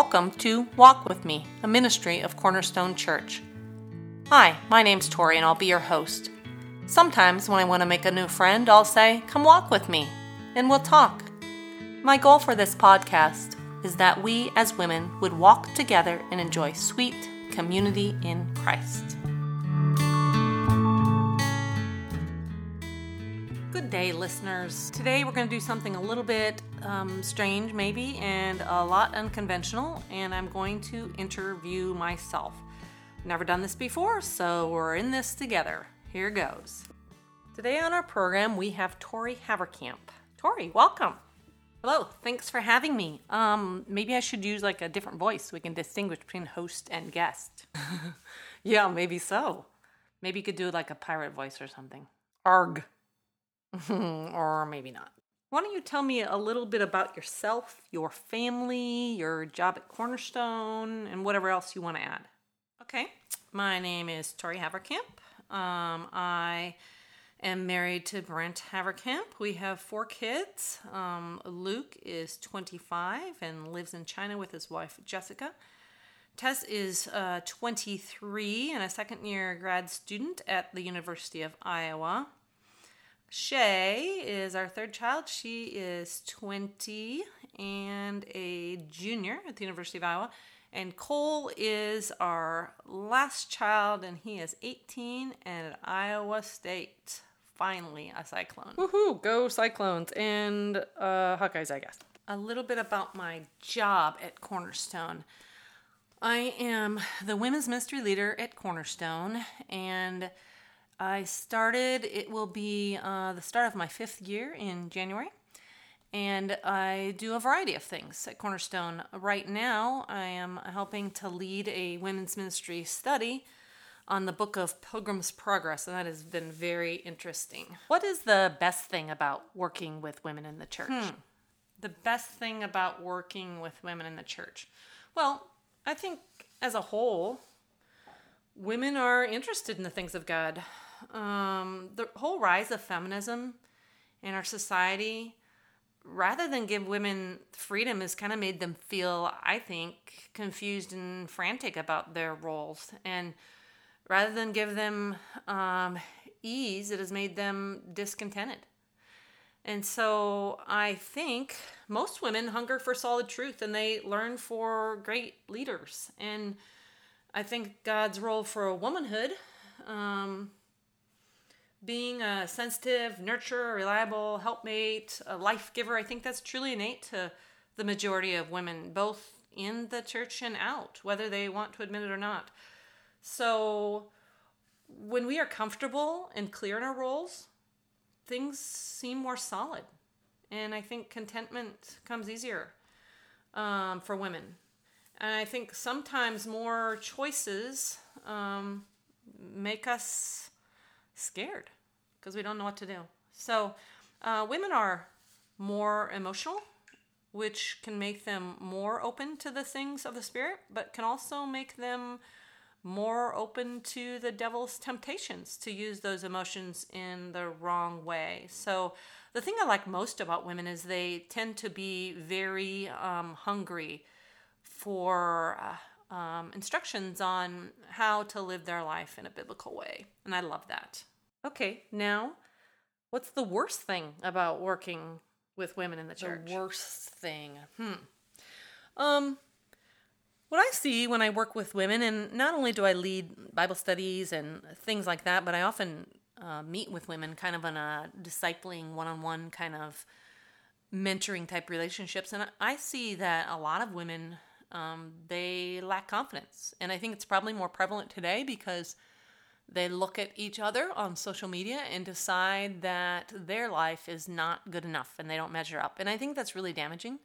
Welcome to Walk With Me, a ministry of Cornerstone Church. Hi, my name's Tori and I'll be your host. Sometimes when I want to make a new friend, I'll say, Come walk with me, and we'll talk. My goal for this podcast is that we as women would walk together and enjoy sweet community in Christ. Day, listeners. Today we're going to do something a little bit um, strange, maybe, and a lot unconventional, and I'm going to interview myself. Never done this before, so we're in this together. Here goes. Today on our program, we have Tori Haverkamp. Tori, welcome. Hello, thanks for having me. Um, maybe I should use like a different voice so we can distinguish between host and guest. yeah, maybe so. Maybe you could do like a pirate voice or something. Arg. or maybe not. Why don't you tell me a little bit about yourself, your family, your job at Cornerstone, and whatever else you want to add? Okay, my name is Tori Haverkamp. Um, I am married to Brent Haverkamp. We have four kids. Um, Luke is 25 and lives in China with his wife Jessica. Tess is uh, 23 and a second year grad student at the University of Iowa. Shay is our third child. She is 20 and a junior at the University of Iowa. And Cole is our last child, and he is 18 and at Iowa State. Finally, a Cyclone. Woohoo! Go Cyclones and uh, Hawkeyes, I guess. A little bit about my job at Cornerstone. I am the women's ministry leader at Cornerstone, and I started, it will be uh, the start of my fifth year in January. And I do a variety of things at Cornerstone. Right now, I am helping to lead a women's ministry study on the book of Pilgrim's Progress, and that has been very interesting. What is the best thing about working with women in the church? Hmm. The best thing about working with women in the church? Well, I think as a whole, women are interested in the things of God um, the whole rise of feminism in our society, rather than give women freedom, has kind of made them feel, I think, confused and frantic about their roles. And rather than give them um, ease, it has made them discontented. And so I think most women hunger for solid truth and they learn for great leaders. And I think God's role for womanhood um, being a sensitive, nurturer, reliable helpmate, a life giver, I think that's truly innate to the majority of women, both in the church and out, whether they want to admit it or not. So when we are comfortable and clear in our roles, things seem more solid. And I think contentment comes easier um, for women. And I think sometimes more choices um, make us scared because we don't know what to do. So, uh, women are more emotional, which can make them more open to the things of the Spirit, but can also make them more open to the devil's temptations to use those emotions in the wrong way. So, the thing I like most about women is they tend to be very um, hungry for uh, um, instructions on how to live their life in a biblical way. And I love that. Okay, now, what's the worst thing about working with women in the church? The worst thing. Hmm. Um, what I see when I work with women, and not only do I lead Bible studies and things like that, but I often uh, meet with women kind of on a discipling, one on one kind of mentoring type relationships. And I see that a lot of women, um, they lack confidence. And I think it's probably more prevalent today because they look at each other on social media and decide that their life is not good enough and they don't measure up. And I think that's really damaging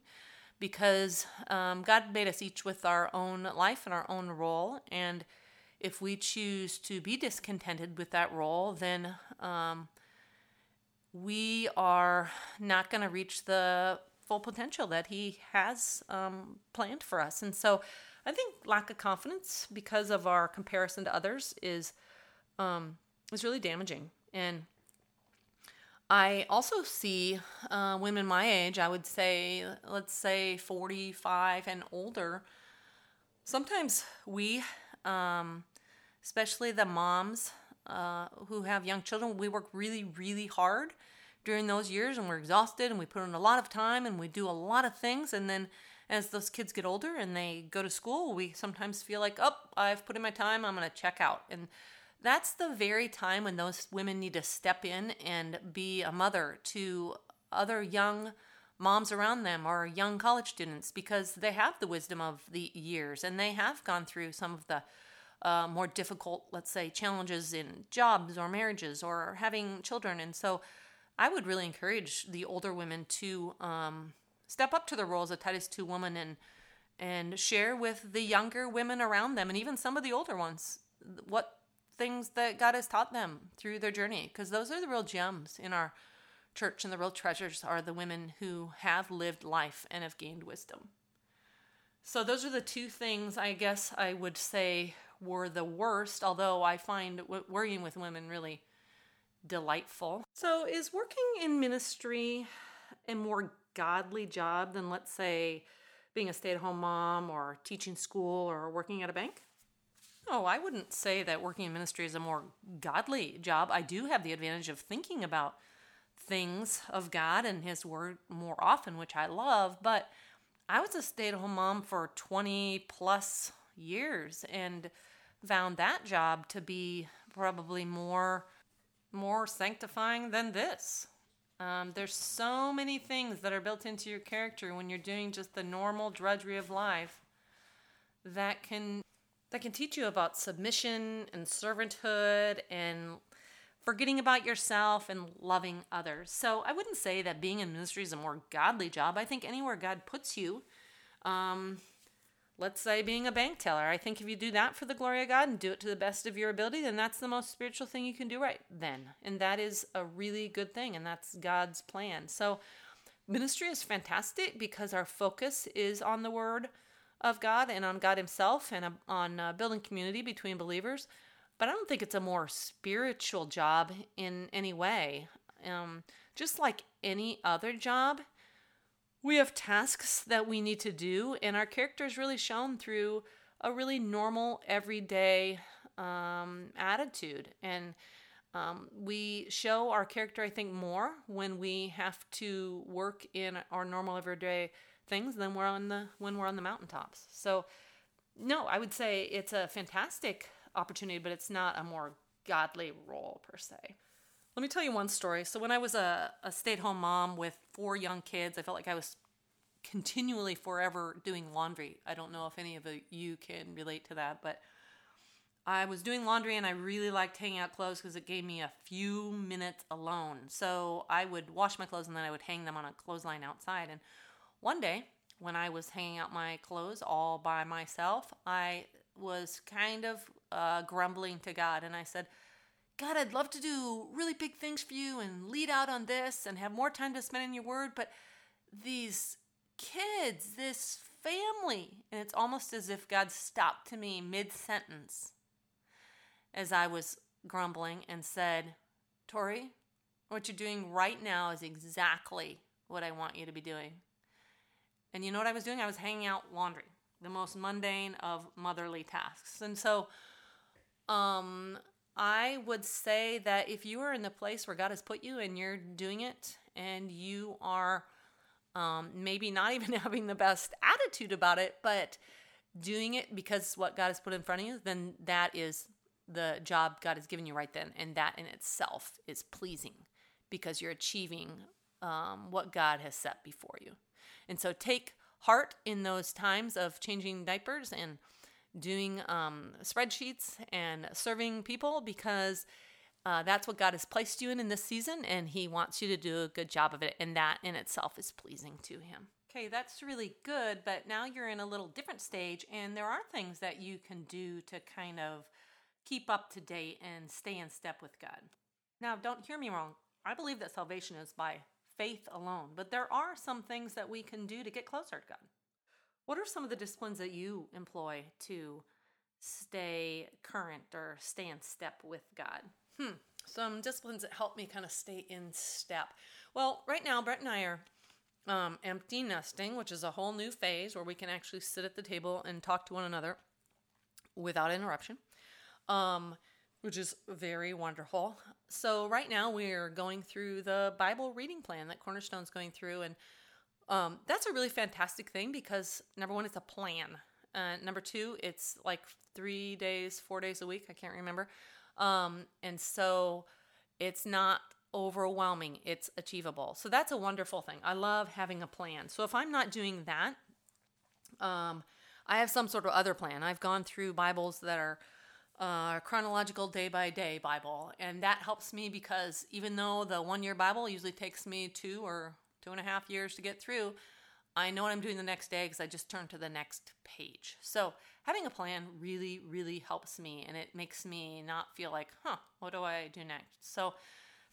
because um, God made us each with our own life and our own role. And if we choose to be discontented with that role, then um, we are not going to reach the full potential that He has um, planned for us. And so I think lack of confidence because of our comparison to others is um, is really damaging. And I also see uh, women my age, I would say, let's say 45 and older, Sometimes we, um, especially the moms uh, who have young children, we work really, really hard during those years and we're exhausted and we put in a lot of time and we do a lot of things. And then as those kids get older and they go to school, we sometimes feel like, oh, I've put in my time, I'm going to check out. And that's the very time when those women need to step in and be a mother to other young moms around them or young college students because they have the wisdom of the years and they have gone through some of the uh, more difficult, let's say, challenges in jobs or marriages or having children. And so I would really encourage the older women to um, step up to the role as a Titus 2 woman and and share with the younger women around them and even some of the older ones what things that God has taught them through their journey because those are the real gems in our church and the real treasures are the women who have lived life and have gained wisdom. So those are the two things I guess I would say were the worst, although I find working with women really delightful. So, is working in ministry a more godly job than, let's say, being a stay at home mom or teaching school or working at a bank? No, I wouldn't say that working in ministry is a more godly job. I do have the advantage of thinking about things of God and His Word more often, which I love, but I was a stay at home mom for 20 plus years and found that job to be probably more more sanctifying than this. Um, there's so many things that are built into your character when you're doing just the normal drudgery of life that can that can teach you about submission and servanthood and forgetting about yourself and loving others. So I wouldn't say that being in ministry is a more godly job. I think anywhere God puts you, um, let's say being a bank teller. I think if you do that for the glory of God and do it to the best of your ability, then that's the most spiritual thing you can do right then. And that is a really good thing, and that's God's plan. So, ministry is fantastic because our focus is on the Word of God and on God Himself and on uh, building community between believers. But I don't think it's a more spiritual job in any way. Um, just like any other job, we have tasks that we need to do, and our character is really shown through a really normal, everyday um, attitude. And um, we show our character, I think, more when we have to work in our normal, everyday things than we're on the when we're on the mountaintops. So, no, I would say it's a fantastic opportunity, but it's not a more godly role per se. Let me tell you one story. So, when I was a, a stay at home mom with four young kids, I felt like I was continually forever doing laundry. I don't know if any of you can relate to that, but I was doing laundry and I really liked hanging out clothes because it gave me a few minutes alone. So I would wash my clothes and then I would hang them on a clothesline outside. And one day, when I was hanging out my clothes all by myself, I was kind of uh, grumbling to God and I said, God, I'd love to do really big things for you and lead out on this and have more time to spend in your word, but these kids, this family. And it's almost as if God stopped to me mid sentence as I was grumbling and said, Tori, what you're doing right now is exactly what I want you to be doing. And you know what I was doing? I was hanging out laundry, the most mundane of motherly tasks. And so um, I would say that if you are in the place where God has put you and you're doing it and you are um, maybe not even having the best attitude about it, but doing it because what God has put in front of you, then that is the job God has given you right then. And that in itself is pleasing because you're achieving um, what God has set before you. And so take heart in those times of changing diapers and doing um, spreadsheets and serving people because uh, that's what God has placed you in in this season, and He wants you to do a good job of it, and that in itself is pleasing to Him. Okay, that's really good, but now you're in a little different stage, and there are things that you can do to kind of keep up to date and stay in step with God. Now, don't hear me wrong. I believe that salvation is by faith alone, but there are some things that we can do to get closer to God. What are some of the disciplines that you employ to stay current or stay in step with God? Hmm. Some disciplines that help me kind of stay in step. Well, right now, Brent and I are um, empty nesting, which is a whole new phase where we can actually sit at the table and talk to one another without interruption, um, which is very wonderful. So, right now we're going through the Bible reading plan that Cornerstone's going through, and um, that's a really fantastic thing because number one, it's a plan. Uh, number two, it's like three days, four days a week. I can't remember. Um, and so it's not overwhelming, it's achievable. So that's a wonderful thing. I love having a plan. So if I'm not doing that, um, I have some sort of other plan. I've gone through Bibles that are uh, chronological day by day Bible, and that helps me because even though the one year Bible usually takes me two or two and a half years to get through, I know what I'm doing the next day because I just turn to the next page. So having a plan really, really helps me, and it makes me not feel like, huh, what do I do next? So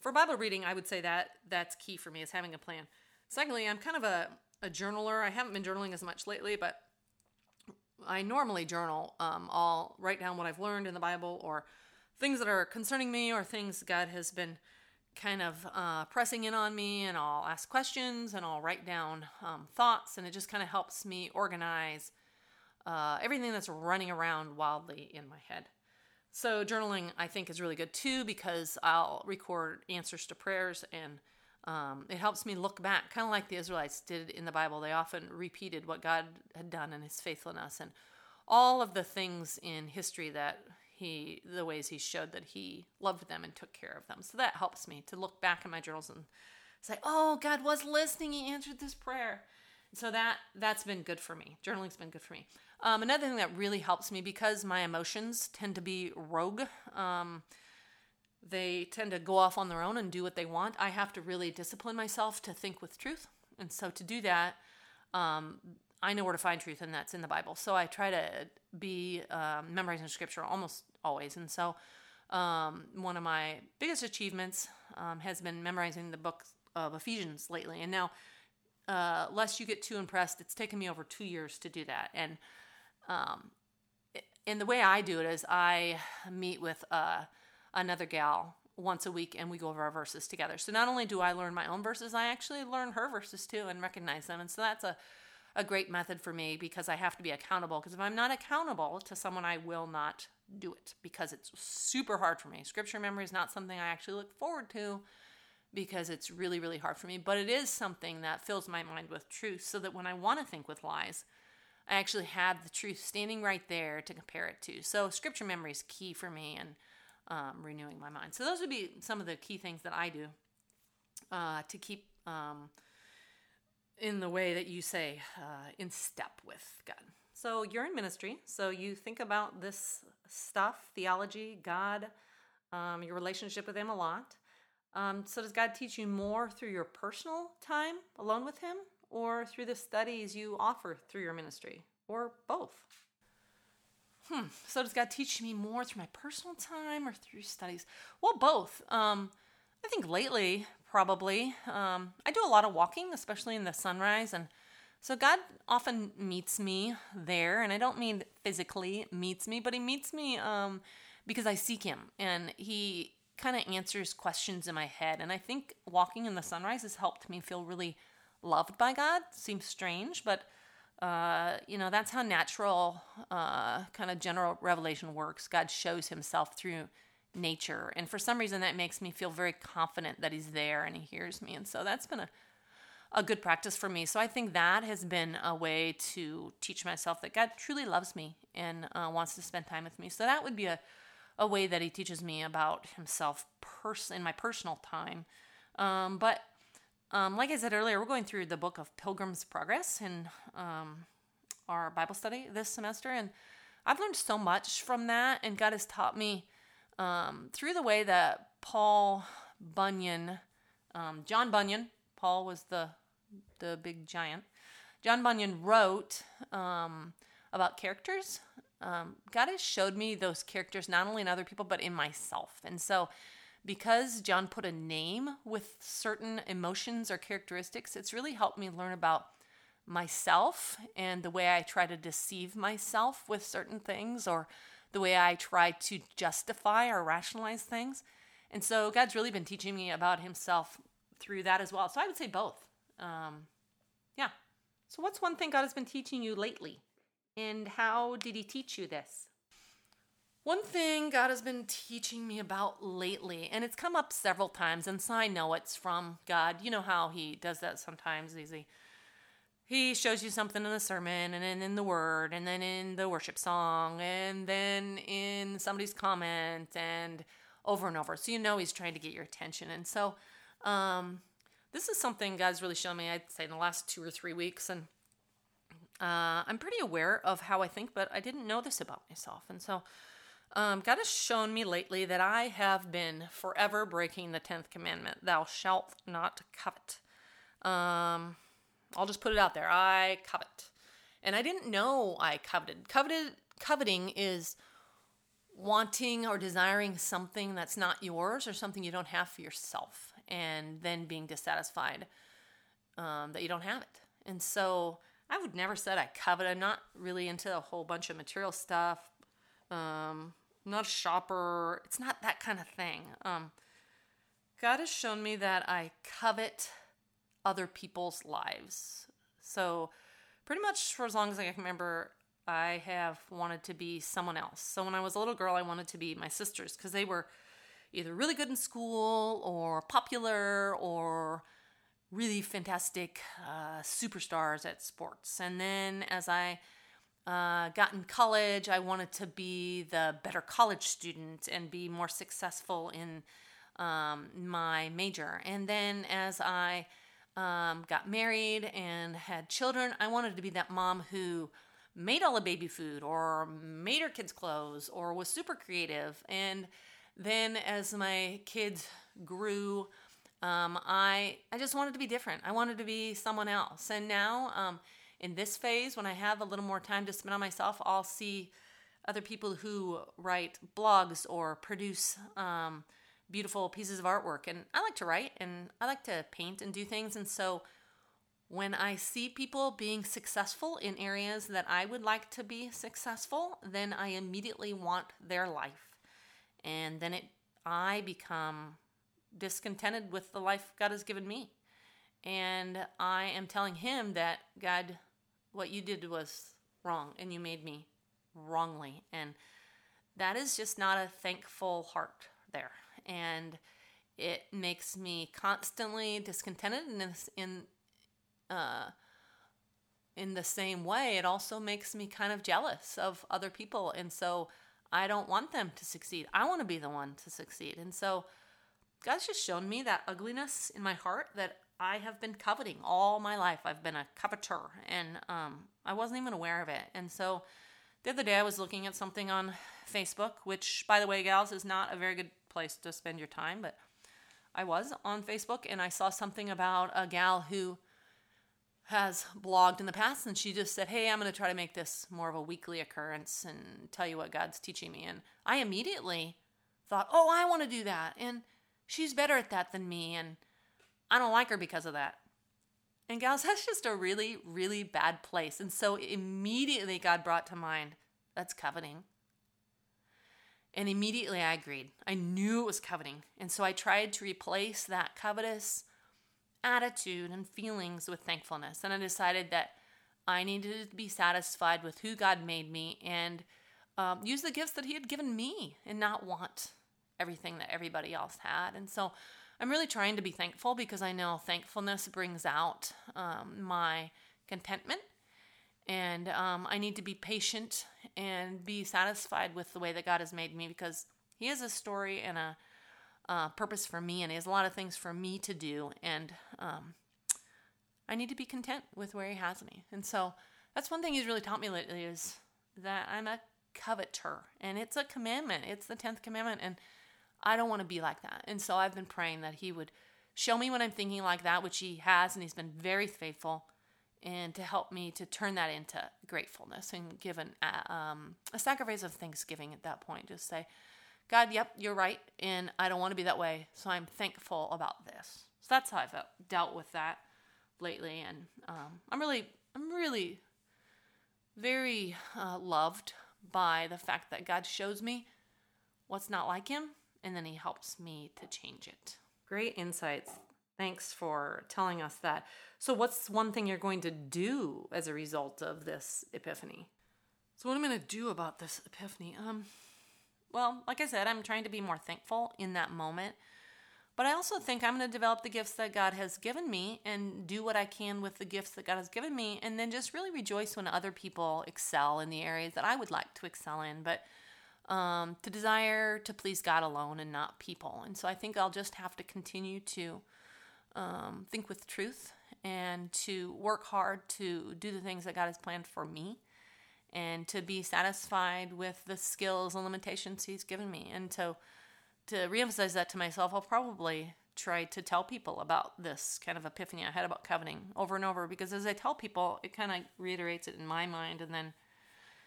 for Bible reading, I would say that that's key for me is having a plan. Secondly, I'm kind of a, a journaler. I haven't been journaling as much lately, but I normally journal. Um, I'll write down what I've learned in the Bible or things that are concerning me or things God has been kind of uh, pressing in on me, and I'll ask questions and I'll write down um, thoughts, and it just kind of helps me organize uh, everything that's running around wildly in my head. So, journaling I think is really good too because I'll record answers to prayers and um, it helps me look back, kind of like the Israelites did in the Bible. They often repeated what God had done and his faithfulness and all of the things in history that he the ways he showed that he loved them and took care of them. So that helps me to look back in my journals and say, "Oh, God was listening. He answered this prayer." So that that's been good for me. Journaling's been good for me. Um, another thing that really helps me because my emotions tend to be rogue. Um, they tend to go off on their own and do what they want. I have to really discipline myself to think with truth, and so to do that, um, I know where to find truth, and that's in the Bible. So I try to be um, memorizing scripture almost always. And so um, one of my biggest achievements um, has been memorizing the book of Ephesians lately. And now, uh, lest you get too impressed, it's taken me over two years to do that. And um, and the way I do it is I meet with uh, another gal once a week and we go over our verses together. So not only do I learn my own verses, I actually learn her verses too and recognize them. And so that's a a great method for me because I have to be accountable. Because if I'm not accountable to someone, I will not do it because it's super hard for me. Scripture memory is not something I actually look forward to because it's really, really hard for me. But it is something that fills my mind with truth so that when I want to think with lies, I actually have the truth standing right there to compare it to. So, scripture memory is key for me and um, renewing my mind. So, those would be some of the key things that I do uh, to keep. Um, in the way that you say, uh, in step with God. So you're in ministry, so you think about this stuff, theology, God, um, your relationship with Him a lot. Um, so does God teach you more through your personal time alone with Him, or through the studies you offer through your ministry, or both? Hmm. So does God teach me more through my personal time or through studies? Well, both. Um, I think lately, probably. Um, I do a lot of walking, especially in the sunrise, and so God often meets me there, and I don't mean physically meets me, but He meets me um, because I seek Him, and He kind of answers questions in my head. And I think walking in the sunrise has helped me feel really loved by God. Seems strange, but uh, you know that's how natural, uh, kind of general revelation works. God shows Himself through nature. And for some reason, that makes me feel very confident that he's there and he hears me. And so that's been a, a good practice for me. So I think that has been a way to teach myself that God truly loves me and uh, wants to spend time with me. So that would be a, a way that he teaches me about himself pers- in my personal time. Um, but um, like I said earlier, we're going through the book of Pilgrim's Progress in um, our Bible study this semester. And I've learned so much from that. And God has taught me um, through the way that Paul Bunyan, um, John Bunyan, Paul was the the big giant. John Bunyan wrote um, about characters. Um, God has showed me those characters not only in other people but in myself, and so because John put a name with certain emotions or characteristics, it's really helped me learn about myself and the way I try to deceive myself with certain things or the way I try to justify or rationalize things. And so God's really been teaching me about Himself through that as well. So I would say both. Um, Yeah. So, what's one thing God has been teaching you lately? And how did He teach you this? One thing God has been teaching me about lately, and it's come up several times, and so I know it's from God. You know how He does that sometimes. He, he shows you something in the sermon, and then in the word, and then in the worship song, and then in somebody's comment, and over and over. So you know He's trying to get your attention. And so, um, this is something God's really shown me, I'd say, in the last two or three weeks. And uh, I'm pretty aware of how I think, but I didn't know this about myself. And so um, God has shown me lately that I have been forever breaking the 10th commandment Thou shalt not covet. Um, I'll just put it out there. I covet. And I didn't know I coveted. Coveted coveting is wanting or desiring something that's not yours or something you don't have for yourself and then being dissatisfied um, that you don't have it. And so I would never said I covet. I'm not really into a whole bunch of material stuff. Um, Not a shopper. It's not that kind of thing. Um, God has shown me that I covet other people's lives. So pretty much for as long as I can remember, I have wanted to be someone else. So when I was a little girl, I wanted to be my sisters because they were either really good in school or popular or really fantastic uh, superstars at sports. And then as I uh, got in college, I wanted to be the better college student and be more successful in um, my major. And then as I um, got married and had children, I wanted to be that mom who made all the baby food or made her kids clothes or was super creative. And then as my kids grew, um, I I just wanted to be different. I wanted to be someone else. And now, um, in this phase, when I have a little more time to spend on myself, I'll see other people who write blogs or produce um, beautiful pieces of artwork. And I like to write and I like to paint and do things. And so when I see people being successful in areas that I would like to be successful, then I immediately want their life. And then it I become discontented with the life God has given me. And I am telling him that God, what you did was wrong and you made me wrongly. And that is just not a thankful heart there. And it makes me constantly discontented in, in uh, in the same way, it also makes me kind of jealous of other people. And so I don't want them to succeed. I want to be the one to succeed. And so God's just shown me that ugliness in my heart that I have been coveting all my life. I've been a coveter and um, I wasn't even aware of it. And so the other day I was looking at something on Facebook, which, by the way, gals, is not a very good place to spend your time, but I was on Facebook and I saw something about a gal who has blogged in the past and she just said, Hey, I'm going to try to make this more of a weekly occurrence and tell you what God's teaching me. And I immediately thought, Oh, I want to do that. And she's better at that than me. And I don't like her because of that. And gals, that's just a really, really bad place. And so immediately God brought to mind, That's coveting. And immediately I agreed. I knew it was coveting. And so I tried to replace that covetous attitude and feelings with thankfulness. And I decided that I needed to be satisfied with who God made me and um, use the gifts that He had given me and not want everything that everybody else had. And so I'm really trying to be thankful because I know thankfulness brings out um, my contentment. And um, I need to be patient and be satisfied with the way that God has made me because He has a story and a uh, purpose for me, and He has a lot of things for me to do. And um, I need to be content with where He has me. And so that's one thing He's really taught me lately is that I'm a coveter, and it's a commandment. It's the tenth commandment, and I don't want to be like that. And so I've been praying that He would show me when I'm thinking like that, which He has, and He's been very faithful. And to help me to turn that into gratefulness and give an, uh, um, a sacrifice of thanksgiving at that point. Just say, God, yep, you're right, and I don't want to be that way, so I'm thankful about this. So that's how I've dealt with that lately, and um, I'm really, I'm really very uh, loved by the fact that God shows me what's not like Him, and then He helps me to change it. Great insights. Thanks for telling us that. So, what's one thing you're going to do as a result of this epiphany? So, what I'm I going to do about this epiphany? Um, well, like I said, I'm trying to be more thankful in that moment. But I also think I'm going to develop the gifts that God has given me and do what I can with the gifts that God has given me, and then just really rejoice when other people excel in the areas that I would like to excel in. But um, to desire to please God alone and not people. And so I think I'll just have to continue to um, think with truth and to work hard to do the things that God has planned for me and to be satisfied with the skills and limitations He's given me. And so to reemphasize that to myself, I'll probably try to tell people about this kind of epiphany I had about coveting over and over because as I tell people, it kind of reiterates it in my mind and then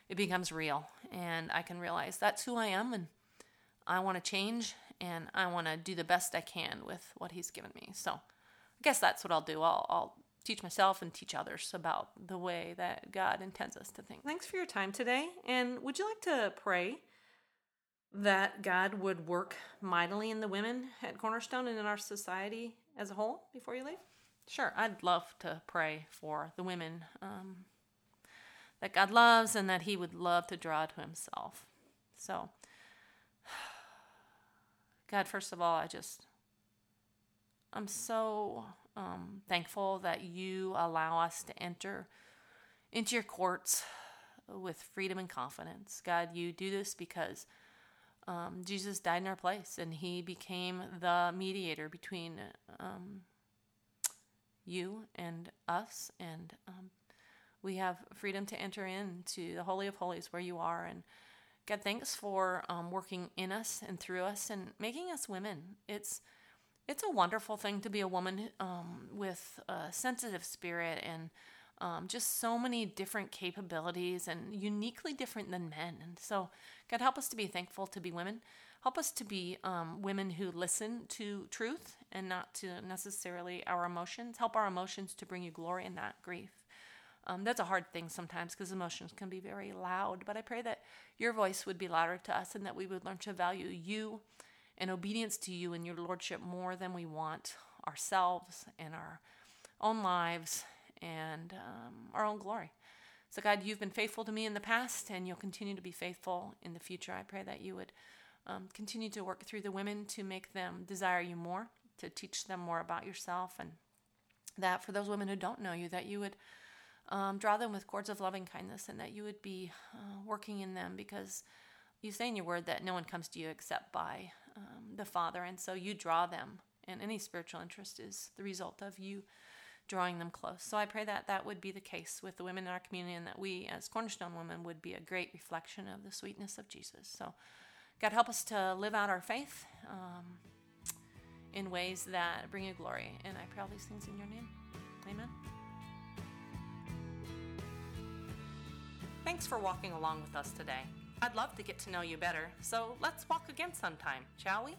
it becomes real and I can realize that's who I am and I want to change and I want to do the best I can with what he's given me. So I guess that's what I'll do. I'll, I'll teach myself and teach others about the way that God intends us to think. Thanks for your time today. And would you like to pray that God would work mightily in the women at Cornerstone and in our society as a whole before you leave? Sure, I'd love to pray for the women um, that God loves and that He would love to draw to Himself. So, God, first of all, I just I'm so um, thankful that you allow us to enter into your courts with freedom and confidence. God, you do this because um, Jesus died in our place and he became the mediator between um, you and us. And um, we have freedom to enter into the Holy of Holies where you are. And God, thanks for um, working in us and through us and making us women. It's it's a wonderful thing to be a woman um, with a sensitive spirit and um, just so many different capabilities and uniquely different than men. And so, God, help us to be thankful to be women. Help us to be um, women who listen to truth and not to necessarily our emotions. Help our emotions to bring you glory and not grief. Um, that's a hard thing sometimes because emotions can be very loud, but I pray that your voice would be louder to us and that we would learn to value you and obedience to you and your lordship more than we want ourselves and our own lives and um, our own glory. So, God, you've been faithful to me in the past, and you'll continue to be faithful in the future. I pray that you would um, continue to work through the women to make them desire you more, to teach them more about yourself, and that for those women who don't know you, that you would um, draw them with cords of loving kindness, and that you would be uh, working in them because you say in your word that no one comes to you except by um, the Father, and so you draw them, and any spiritual interest is the result of you drawing them close. So I pray that that would be the case with the women in our community, and that we, as Cornerstone women, would be a great reflection of the sweetness of Jesus. So, God, help us to live out our faith um, in ways that bring you glory. And I pray all these things in your name. Amen. Thanks for walking along with us today. I'd love to get to know you better, so let's walk again sometime, shall we?